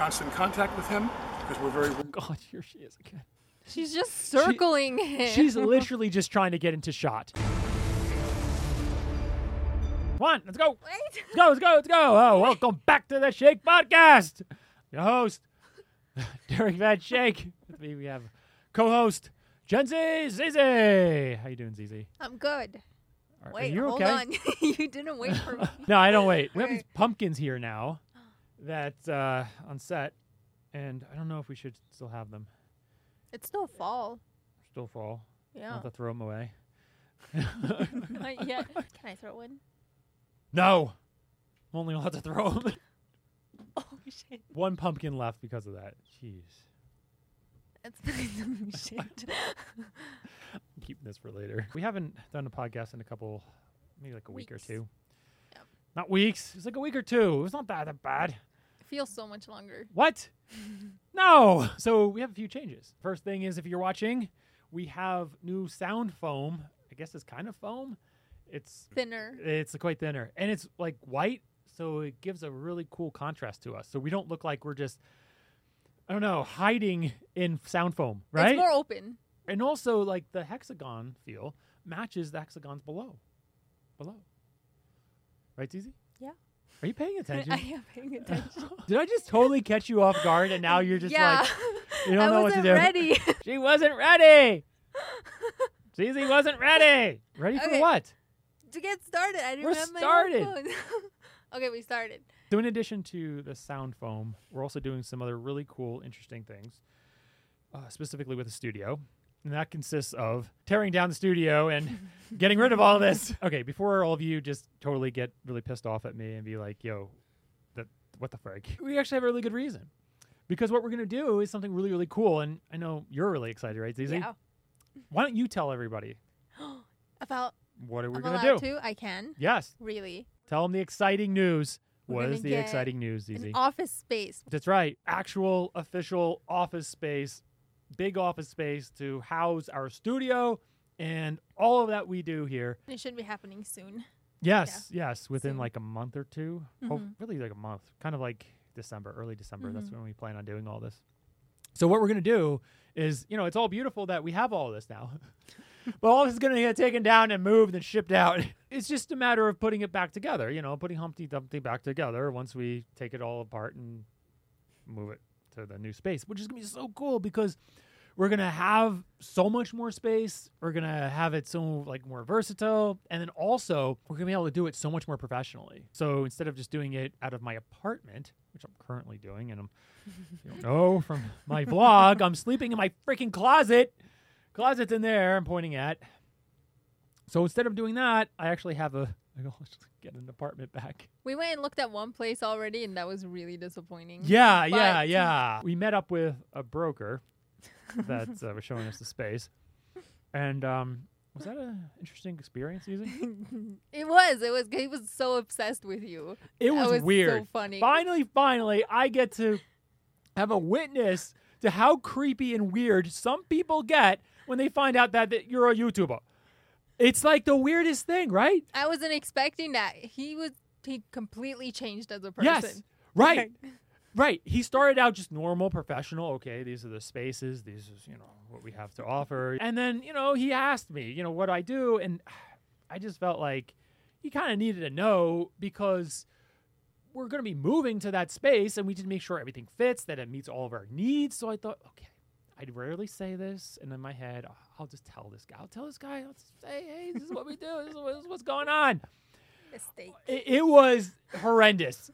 constant contact with him because we're very. God, here she is again. She's just circling him. She's literally just trying to get into shot. Come on, let's go. Wait. Let's go, let's go, let's go. Oh, welcome back to the Shake Podcast. Your host, Derek Van Shake. With me, we have co-host Jenzy Zizi. How you doing, Zizi? I'm good. Are, Wait, are you hold okay? on. you didn't wait for me. no, I don't wait. We have these pumpkins here now that uh, on set, and I don't know if we should still have them. It's still fall. Still fall. Yeah. Not to throw them away. Not yet. Can I throw one? No, I'm only allowed to throw them. Oh shit. One pumpkin left because of that. Jeez, That's shit. I'm keeping this for later. We haven't done a podcast in a couple, maybe like a week or two. Yep. Not weeks. It's like a week or two. It's not that that bad. Feels so much longer. What? no. So we have a few changes. First thing is if you're watching, we have new sound foam. I guess it's kind of foam. It's Thinner. it's quite thinner and it's like white, so it gives a really cool contrast to us. So we don't look like we're just I don't know, hiding in sound foam, right? It's more open. and also like the hexagon feel matches the hexagons below. Below. Right, Zizi? Yeah. Are you paying attention? I am paying attention. Did I just totally catch you off guard and now you're just yeah. like you don't I know what to wasn't do? ready. She wasn't ready. Zizi wasn't ready. Ready for Okay. what? to get started, I didn't We're have my started. okay, we started. So in addition to the sound foam, we're also doing some other really cool, interesting things, uh, specifically with the studio. And that consists of tearing down the studio and getting rid of all of this. Okay, before all of you just totally get really pissed off at me and be like, yo, that what the frick? We actually have a really good reason. Because what we're going to do is something really, really cool. And I know you're really excited, right, Zizi? Yeah. Why don't you tell everybody About what are we I'm gonna do? to? I can. Yes. Really. Tell them the exciting news. We're What the get exciting news, Zizi? An office space. That's right. Actual official office space, big office space to house our studio and all of that we do here. It should be happening soon. Yes, yes, within Soon. like a month or 2 Oh, Mhm. really like a month. Kind of like December, early December. That's Mhm. when we plan on doing all this. So what we're going to do is, you know, it's all beautiful that we have all this now. but all this is going to get taken down and moved and shipped out. It's just a matter of putting it back together, you know, putting Humpty Dumpty back together once we take it all apart and move it to the new space, which is going to be so cool because we're going to have so much more space. We're going to have it so like more versatile and then also we're going to be able to do it so much more professionally. So instead of just doing it out of my apartment, which I'm currently doing and I'm you don't know from my vlog, I'm sleeping in my freaking closet. Closet's in there I'm pointing at. So instead of doing that, I actually have a I let's get an apartment back. We went and looked at one place already, and that was really disappointing. Yeah, yeah, But- yeah. We met up with a broker that uh, was showing us the space, and um, was that an interesting experience? Using it was. It was. He was so obsessed with you. it was, was weird. So funny. Finally, finally, I get to have a witness to how creepy and weird some people get when they find out that, that you're a YouTuber. It's like the weirdest thing, right? I wasn't expecting that. He was. He completely changed as a person. Yes, right. Right. He started out just normal, professional. Okay, these are the spaces. These is, you know, what we have to offer. And then, you know, he asked me, you know, what I do. And I just felt like he kind of needed to know because we're going to be moving to that space and we need to make sure everything fits, that it meets all of our needs. So I thought, okay, I'd rarely say this. And in my head, I'll just tell this guy. I'll tell this guy, I'll say, hey, this is what we do. This is, what, this is what's going on. Mistake. It, it was horrendous.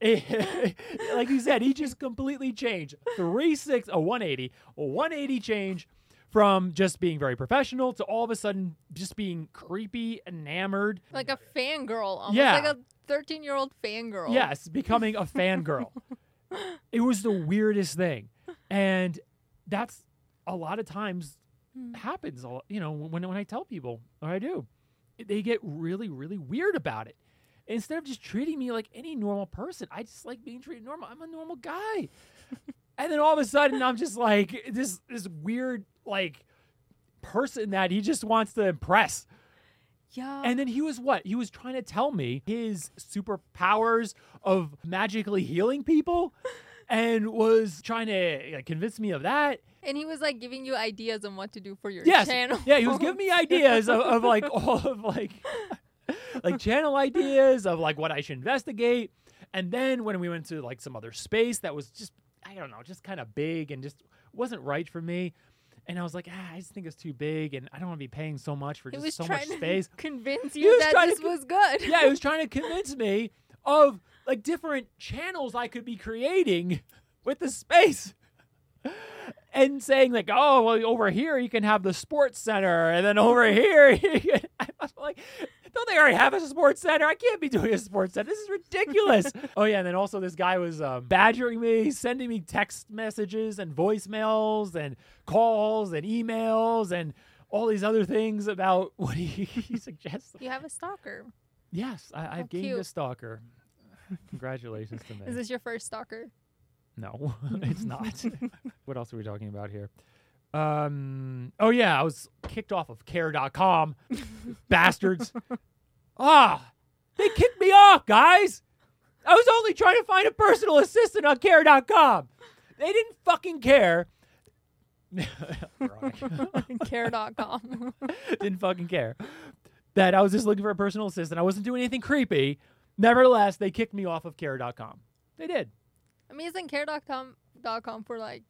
It- like you said, he just completely changed. Three six a one eighty, a one eighty change from just being very professional to all of a sudden just being creepy, enamored. Like a fangirl. Almost Yeah. like a 13 year old fangirl. Yes, becoming a fangirl. it was the weirdest thing, and that's a lot of times Hmm. happens. a lot- You know, when when I tell people what I do, they get really really weird about it. Instead of just treating me like any normal person, I just like being treated normal. I'm a normal guy, and then all of a sudden I'm just like this this weird like person that he just wants to impress. Yeah. And then he was what? He was trying to tell me his superpowers of magically healing people. and was trying to like, convince me of that. And he was like giving you ideas on what to do for your Yes, channel. yeah, he was giving me ideas of, of like all of like like channel ideas of like what I should investigate. And then when we went to like some other space that was just I don't know, just kind of big and just wasn't right for me. And I was like, ah, I just think it's too big, and I don't want to be paying so much for just so much trying to space. convince you that this con- was good. yeah, he was trying to convince me of like different channels I could be creating with the space. And saying like, oh, well, over here you can have the sports center, and then over here, you can... I was like, don't they already have a sports center? I can't be doing a sports center. This is ridiculous. oh yeah, and then also this guy was um, badgering me, sending me text messages and voicemails and calls and emails and all these other things about what he, he suggests. You have a stalker. Yes, I, I've gained a stalker. Congratulations to me. Is this your first stalker? no, it's not. what else are we talking about here? Um. Oh yeah, I was kicked off of Care.com. Bastards. Ah, they kicked me off, guys. I was only trying to find a personal assistant on Care.com. They didn't fucking care. Care.com. didn't fucking care that I was just looking for a personal assistant. I wasn't doing anything creepy. Nevertheless, they kicked me off of care.com. They did. I mean, isn't care.com dot com for like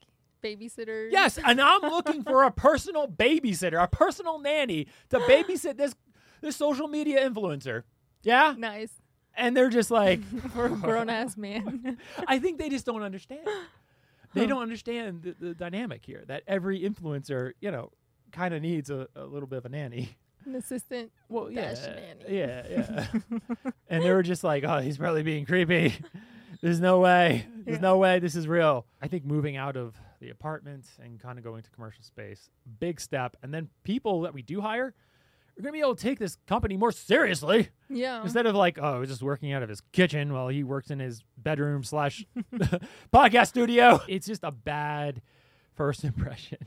babysitters? Yes, and I'm looking for a personal babysitter, a personal nanny to babysit this this social media influencer. Yeah? Nice. And they're just like For a grown ass man. I think they just don't understand. They don't understand the, the dynamic here that every influencer, you know, kind of needs a, a little bit of a nanny. An assistant. Well, yeah, yeah, yeah. and they were just like, "Oh, he's probably being creepy. There's no way. There's Yeah. no way this is real." I think moving out of the apartment and kind of going to commercial space, big step. And then people that we do hire are going to be able to take this company more seriously Yeah. instead of like, "Oh, he's just working out of his kitchen while he works in his bedroom slash podcast studio." It's just a bad first impression.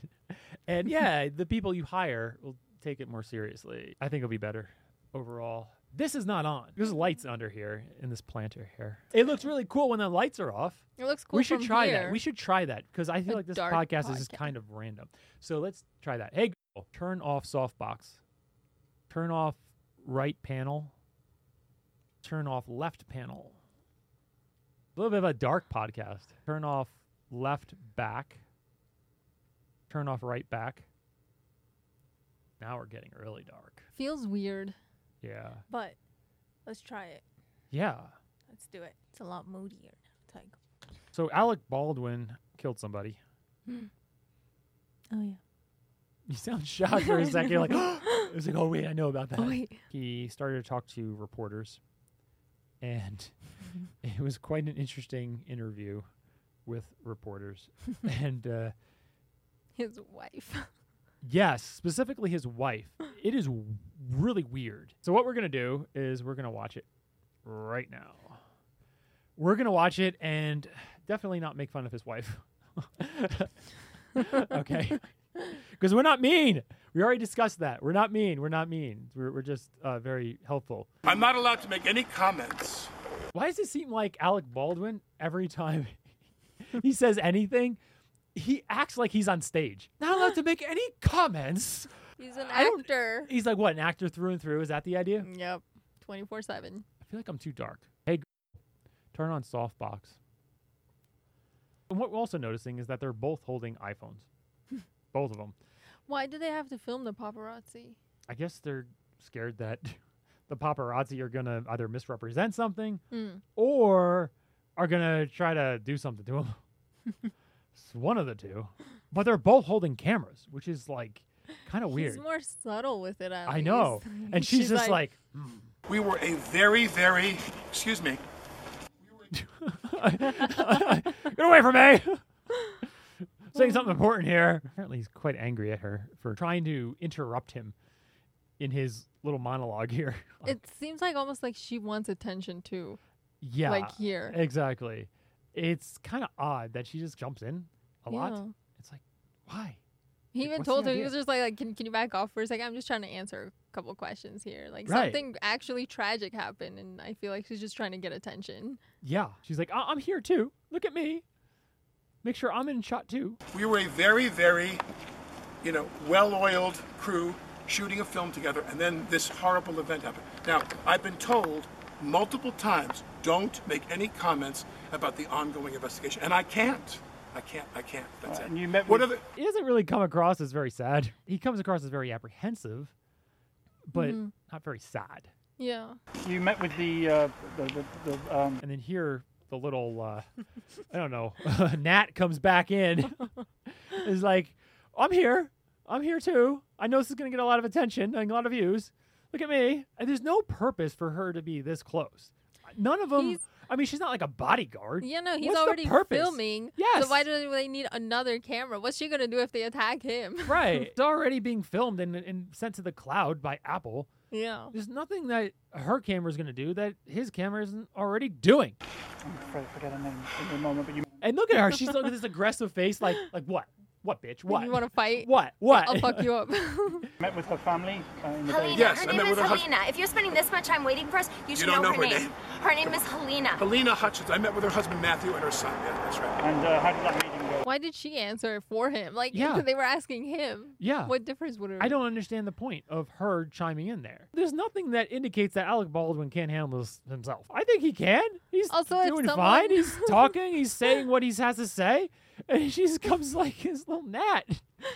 And yeah, the people you hire will take it more seriously. I think it'll be better overall. This is not on. There's lights under here in this planter here. It looks really cool when the lights are off. it looks cool. we should try here. that. We should try that because I feel A like this dark podcast, is just kind of random. So let's try that. Hey, Google, turn off softbox. Turn off right panel. Turn off left panel. A little bit of a dark podcast. Turn off left back. Turn off right back. Now we're getting really dark. Feels weird, Yeah. but let's try it. Yeah. Let's do it. It's a lot moodier. It's like, So Alec Baldwin killed somebody. oh yeah. You sound shocked for a second. You're like, it was like, oh wait, I know about that. Oh wait. He started to talk to reporters, and it was quite an interesting interview with reporters. and uh, His wife. Yes, specifically his wife. It is w- really weird. So what we're gonna do is we're gonna watch it right now. We're gonna watch it and definitely not make fun of his wife. okay. Because we're not mean. We already discussed that. We're not mean. We're not mean. We're, we're just uh, very helpful. I'm not allowed to make any comments. Why does it seem like Alec Baldwin every time he says anything, he acts like he's on stage? Not allowed to make any comments. He's an I don't- actor. He's like, what, an actor through and through? Is that the idea? Yep. 24 7. I feel like I'm too dark. Hey, Google, turn on softbox. And what we're also noticing is that they're both holding iPhones. both of them. Why do they have to film the paparazzi? I guess they're scared that the paparazzi are going to either misrepresent something Mm. or are going to try to do something to him. it's one of the two. But they're both holding cameras, which is like kind of weird. He's more subtle with it. At I know. And she's, just like, hmm. We were a very, very, excuse me, Get away from me! Saying something important here. Apparently, he's quite angry at her for trying to interrupt him in his little monologue here. it seems like almost like she wants attention too. yeah, Like here. exactly. It's kind of odd that she just jumps in a lot. It's like, why? He even what's told the her, he was just like, like can, can you back off for a second? I'm just trying to answer a couple questions here. Like Right. something actually tragic happened, and I feel like she's just trying to get attention. Yeah, she's like, I- I'm here too. Look at me. make sure I'm in shot too. We were a very, very, you know, well-oiled crew shooting a film together, and then this horrible event happened. Now, I've been told multiple times, don't make any comments about the ongoing investigation, and I can't. I can't. I can't. That's Right, it. and you met what with- are the? He doesn't really come across as very sad. He comes across as very apprehensive, but Mm-hmm. not very sad. Yeah. You met with the uh, the, the, the um, And then here, the little, uh, I don't know, gnat comes back in. is like, I'm here. I'm here too. I know this is going to get a lot of attention and a lot of views. Look at me. And there's no purpose for her to be this close. None of them. He's- I mean, she's not like a bodyguard. Yeah, no, he's What's already purpose? filming. Yes. So why do they need another camera? What's she gonna do if they attack him? Right. it's already being filmed and, and sent to the cloud by Apple. yeah. There's nothing that her camera is going to do that his camera isn't already doing. I'm afraid I forget her name in a moment, but you And look at her. She's looking at this aggressive face like, like what? What, bitch? What? You want to fight? What? What? I'll fuck you up. met with her family uh, in the Helena. day. Yes, I her met name is with her hus- Helena. If you're spending this much time waiting for us, you should don't know, know her, her name. name? Her name is Helena. Helena Hutchins. I met with her husband Matthew and her son. Yeah, that's right. And uh, how did that meeting go? Why did she answer for him? Like, Yeah. they were asking him. Yeah. What difference would it? I don't understand the point of her chiming in there. There's nothing that indicates that Alec Baldwin can't handle this himself. I think he can. He's Also, if doing someone- fine. He's talking. He's saying what he has to say. And she just comes like his little gnat.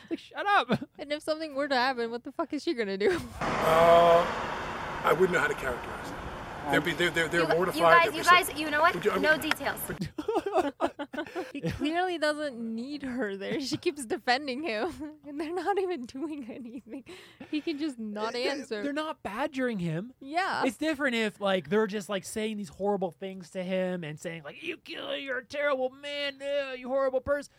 like, shut up. And if something were to happen, what the fuck is she gonna do? Uh, I wouldn't know how to characterize it. They'd be, they're, they're, they're You, mortified. you guys, they'd you so- guys, you know what? You- no details. he clearly doesn't need her there. She keeps defending him, and they're not even doing anything. He can just not answer. They're not badgering him. yeah. It's different if like they're just like saying these horrible things to him and saying like you kill you're a terrible man, you horrible person.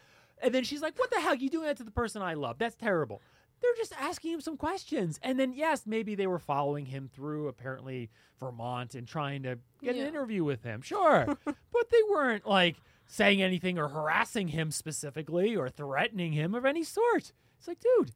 And then she's like, "What the hell? You doing that to the person I love? That's terrible." They're just asking him some questions, and then yes, maybe they were following him through apparently Vermont and trying to get Yeah. an interview with him. Sure, but they weren't like saying anything or harassing him specifically or threatening him of any sort. It's like, dude,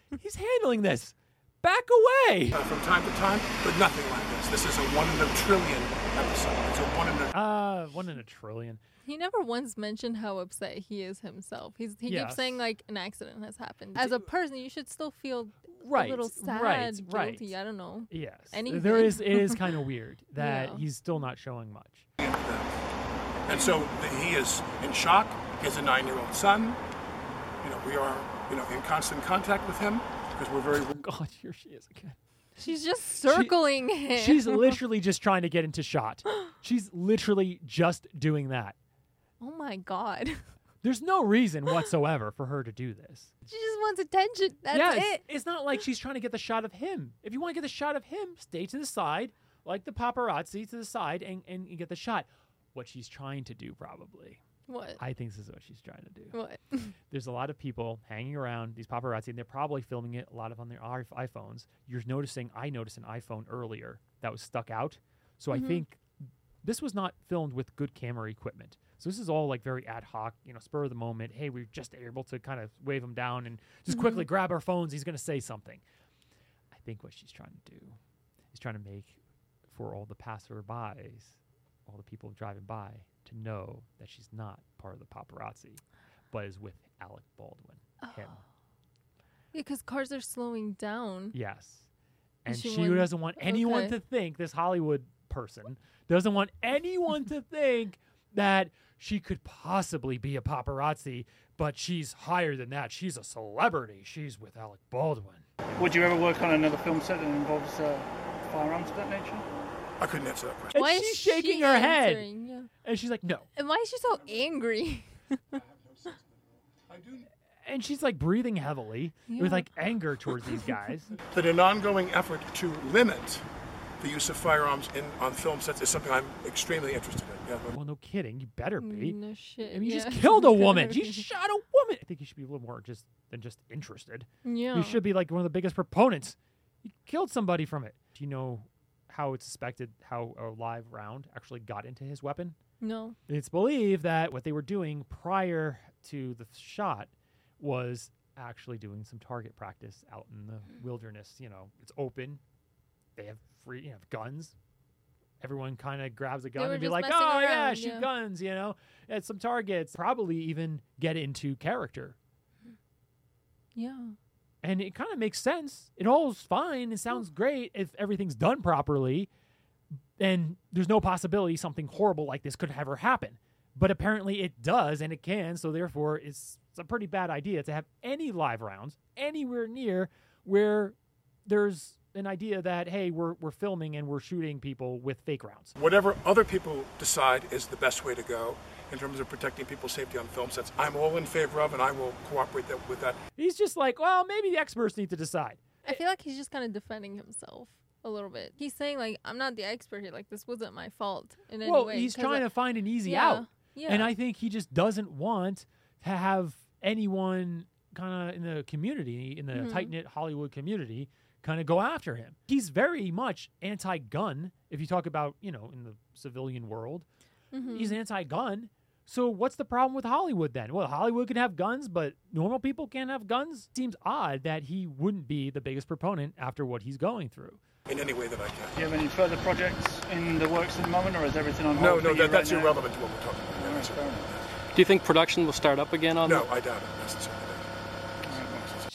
he's handling this. Back away. uh, from time to time, but nothing like this. This is a one in a trillion episode. It's a one in a. Uh, one in a trillion. He never once mentioned how upset he is himself. He's he Yes. keeps saying like an accident has happened. As a person, you should still feel Right, a little sad, right, guilty. right. I don't know. Yes, Anything. there is. It is kind of weird that Yeah. he's still not showing much. And so the, he is in shock. He has a nine-year-old son. You know, we are, you know, in constant contact with him because we're very. God, here she is again. She's just circling him. She's literally just trying to get into shot. She's literally just doing that. oh my god. There's no reason whatsoever for her to do this. She just wants attention. That's yes, it. it's not like she's trying to get the shot of him. If you want to get the shot of him, stay to the side, like the paparazzi to the side, and, and you get the shot. What she's trying to do, probably. What? I think this is what she's trying to do. what? there's a lot of people hanging around these paparazzi, and they're probably filming it a lot of on their iPhones. You're noticing, I noticed an iPhone earlier that was stuck out. So I mm-hmm. think this was not filmed with good camera equipment. So this is all like very ad hoc, you know, spur of the moment. Hey, we're just able to kind of wave him down and just mm-hmm. quickly grab our phones. He's going to say something. I think what she's trying to do is trying to make for all the passerbys, all the people driving by, to know that she's not part of the paparazzi, but is with Alec Baldwin. oh. Him. because cars are slowing down. Yes. And And she she, doesn't want anyone okay. to think, this Hollywood person doesn't want anyone to think that she could possibly be a paparazzi, but she's higher than that. She's a celebrity. She's with Alec Baldwin. Would you ever work on another film set that involves uh, firearms of that nature? I couldn't answer that question. And Why she's is she shaking her head. answering? Yeah. And she's like, no. And why is she so angry? I do. And she's like breathing heavily Yeah. with like anger towards these guys. That an ongoing effort to limit the use of firearms in on film sets is something I'm extremely interested in. Yeah, well, no kidding. You better be. Mm, no shit. I mean, you yeah. just killed a woman. You shot a woman. I think you should be a little more just than just interested. yeah. You should be like one of the biggest proponents. You killed somebody from it. Do you know how it's suspected how a live round actually got into his weapon? No. It's believed that what they were doing prior to the shot was actually doing some target practice out in the wilderness. You know, it's open. They have free, you know, guns. everyone kind of grabs a gun and be like, "Oh yeah, shoot yeah. guns," you know, at some targets. Probably even get into character, Yeah. And it kind of makes sense. It all's fine. It sounds hmm. great if everything's done properly, and there's no possibility something horrible like this could ever happen. But apparently it does, and it can. So therefore, it's, it's a pretty bad idea to have any live rounds anywhere near where there's an idea that hey, we're we're filming and we're shooting people with fake rounds. Whatever other people decide is the best way to go in terms of protecting people's safety on film sets, I'm all in favor of, and I will cooperate that, with that. He's just like, well, maybe the experts need to decide. I feel like he's just kind of defending himself a little bit. He's saying like, I'm not the expert here. Like this wasn't my fault in any well, way. he's 'cause trying I- to find an easy yeah, out. Yeah. And I think he just doesn't want to have anyone kind of in the community, in the Mhm. tight knit Hollywood community, kind of go after him. He's very much anti gun. If you talk about, you know, in the civilian world, Mhm. he's anti gun. So what's the problem with Hollywood then? Well, Hollywood can have guns, but normal people can't have guns. Seems odd that he wouldn't be the biggest proponent after what he's going through. in any way that I can. Do you have any further projects in the works at the moment, or is everything on hold? no, for you that, that's right now? irrelevant to what we're talking about. All Yeah, right, so- fair enough. Do you think production will start up again on No, I doubt it necessarily.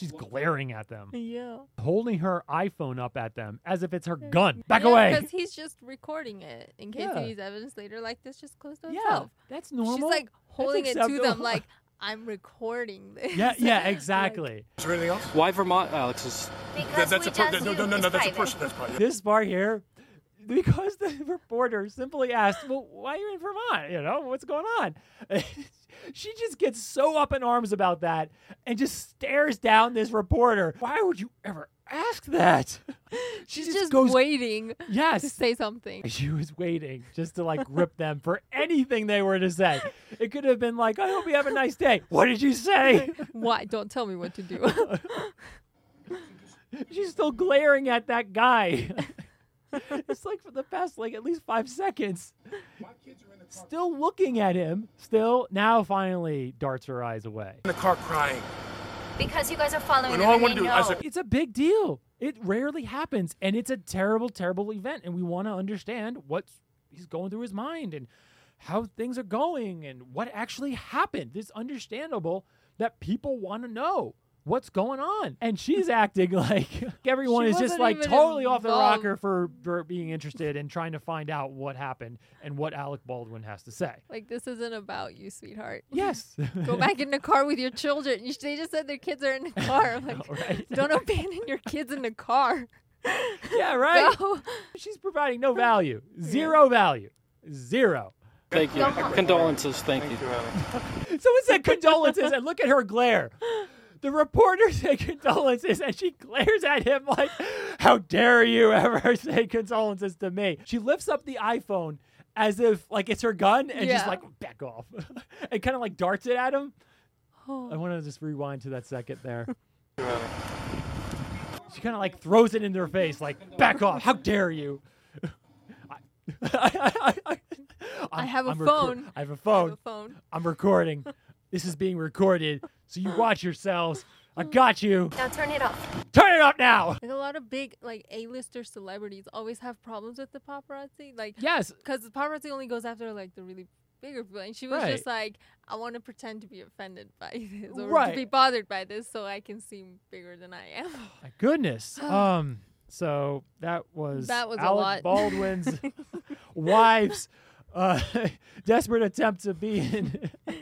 She's glaring at them, Yeah. holding her iPhone up at them as if it's her gun. Back Yeah, away. Because he's just recording it in case Yeah. he needs evidence later. Like this, just close to Yeah, that's normal. She's like holding it to them, like I'm recording this. yeah, yeah, exactly. Is there anything else? Why Vermont, Alex? Is Because that's we a per- just no, no, do no, no, this that's a person. That's private. this bar here, because the reporter simply asked, "Well, why are you in Vermont? You know what's going on?" she just gets so up in arms about that and just stares down this reporter. Why would you ever ask that? She She's just, just goes, waiting to say something. She was waiting just to like rip them for anything they were to say. It could have been like, "I hope you have a nice day." What did you say? Why? Don't tell me what to do. She's still glaring at that guy. it's like for the past like at least five seconds. Still looking at him. Still now finally darts her eyes away. In the car crying. Because you guys are following And them all I and wanna they do- I know. said- It's a big deal. It rarely happens. And it's a terrible, terrible event. And we want to understand what he's going through his mind and how things are going and what actually happened. It's understandable that people want to know what's going on. And she's acting like everyone She is just wasn't like even totally off the involved. rocker for, for being interested and trying to find out what happened and what Alec Baldwin has to say. like this isn't about you, sweetheart. Yes. Go back in the car with your children. You, they just said their kids are in the car. I'm like, right? don't abandon your kids in the car. yeah, right. Go. She's providing no value. Zero value. Zero. thank you. Condolences. Thank you. Someone said condolences, and look at her glare. The reporter said condolences, and she glares at him like, How dare you ever say condolences to me? She lifts up the iPhone as if like it's her gun and just like back off and kind of like darts it at him. Oh. I want to just rewind to that second there. She kind of like throws it in their face, like, back off. How dare you? I, I have a I'm reco- phone. I have a I phone. have a phone. I'm recording. This is being recorded, so you watch yourselves. I got you. Now turn it off. Turn it off now. Like a lot of big like A-lister celebrities always have problems with the paparazzi. Like Yes. because the paparazzi only goes after like the really bigger people. And she was Right. just like, I want to pretend to be offended by this or Right. to be bothered by this so I can seem bigger than I am. My goodness. Um. So that was That was a lot. Baldwin's wife's uh, desperate attempt to be in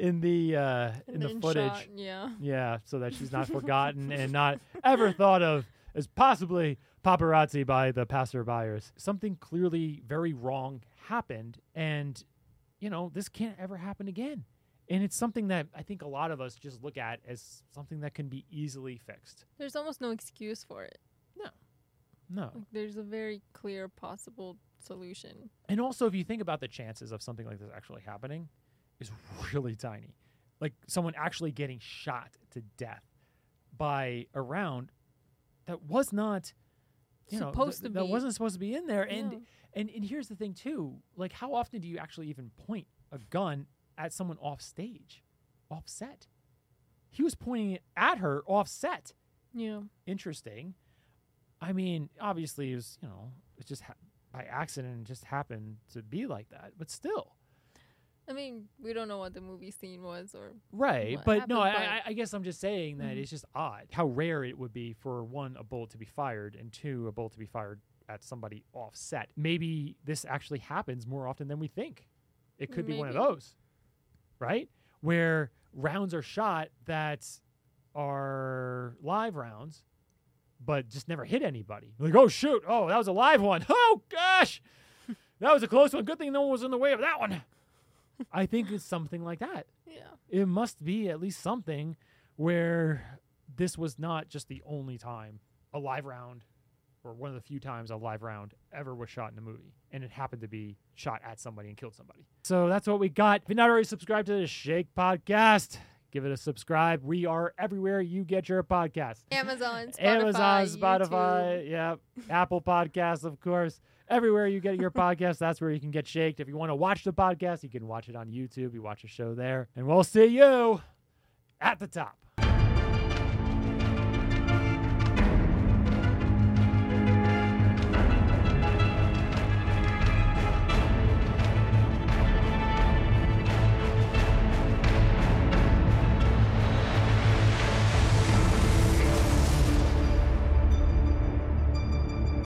in the uh, in the footage. shot, yeah. Yeah, so that she's not forgotten and not ever thought of as possibly paparazzi by the passerbyers. Something clearly very wrong happened, and you know this can't ever happen again. And it's something that I think a lot of us just look at as something that can be easily fixed. There's almost no excuse for it. No. Like there's a very clear possible solution. And also, if you think about the chances of something like this actually happening, is really tiny. Like someone actually getting shot to death by a round that was not, you know, Supposed th- to that be. wasn't supposed to be in there. And Yeah. and and here's the thing too. Like, how often do you actually even point a gun at someone off stage, off set? He was pointing it at her off set Yeah. interesting. I mean, obviously, it was you know, it just ha- by accident and just happened to be like that. But still, I mean, we don't know what the movie scene was or right? But no, I, I, I guess I'm just saying that Mhm. it's just odd how rare it would be for one a bullet to be fired and two a bullet to be fired at somebody offset. Maybe this actually happens more often than we think. It could be one of those, right? Where rounds are shot that are live rounds, but just never hit anybody. Like, oh shoot, oh that was a live one. Oh gosh, that was a close one. Good thing no one was in the way of that one. I think it's something like that. yeah. It must be at least something where this was not just the only time a live round or one of the few times a live round ever was shot in a movie and it happened to be shot at somebody and killed somebody. So that's what we got. If you're not already subscribed to the Shake podcast, give it a subscribe. We are everywhere you get your podcast. Amazon, Spotify, Amazon, YouTube. Spotify, yeah, Apple Podcasts, of course. Everywhere you get your podcast, that's where you can get shaked. If you want to watch the podcast, you can watch it on YouTube. You watch a show there. And we'll see you at the top.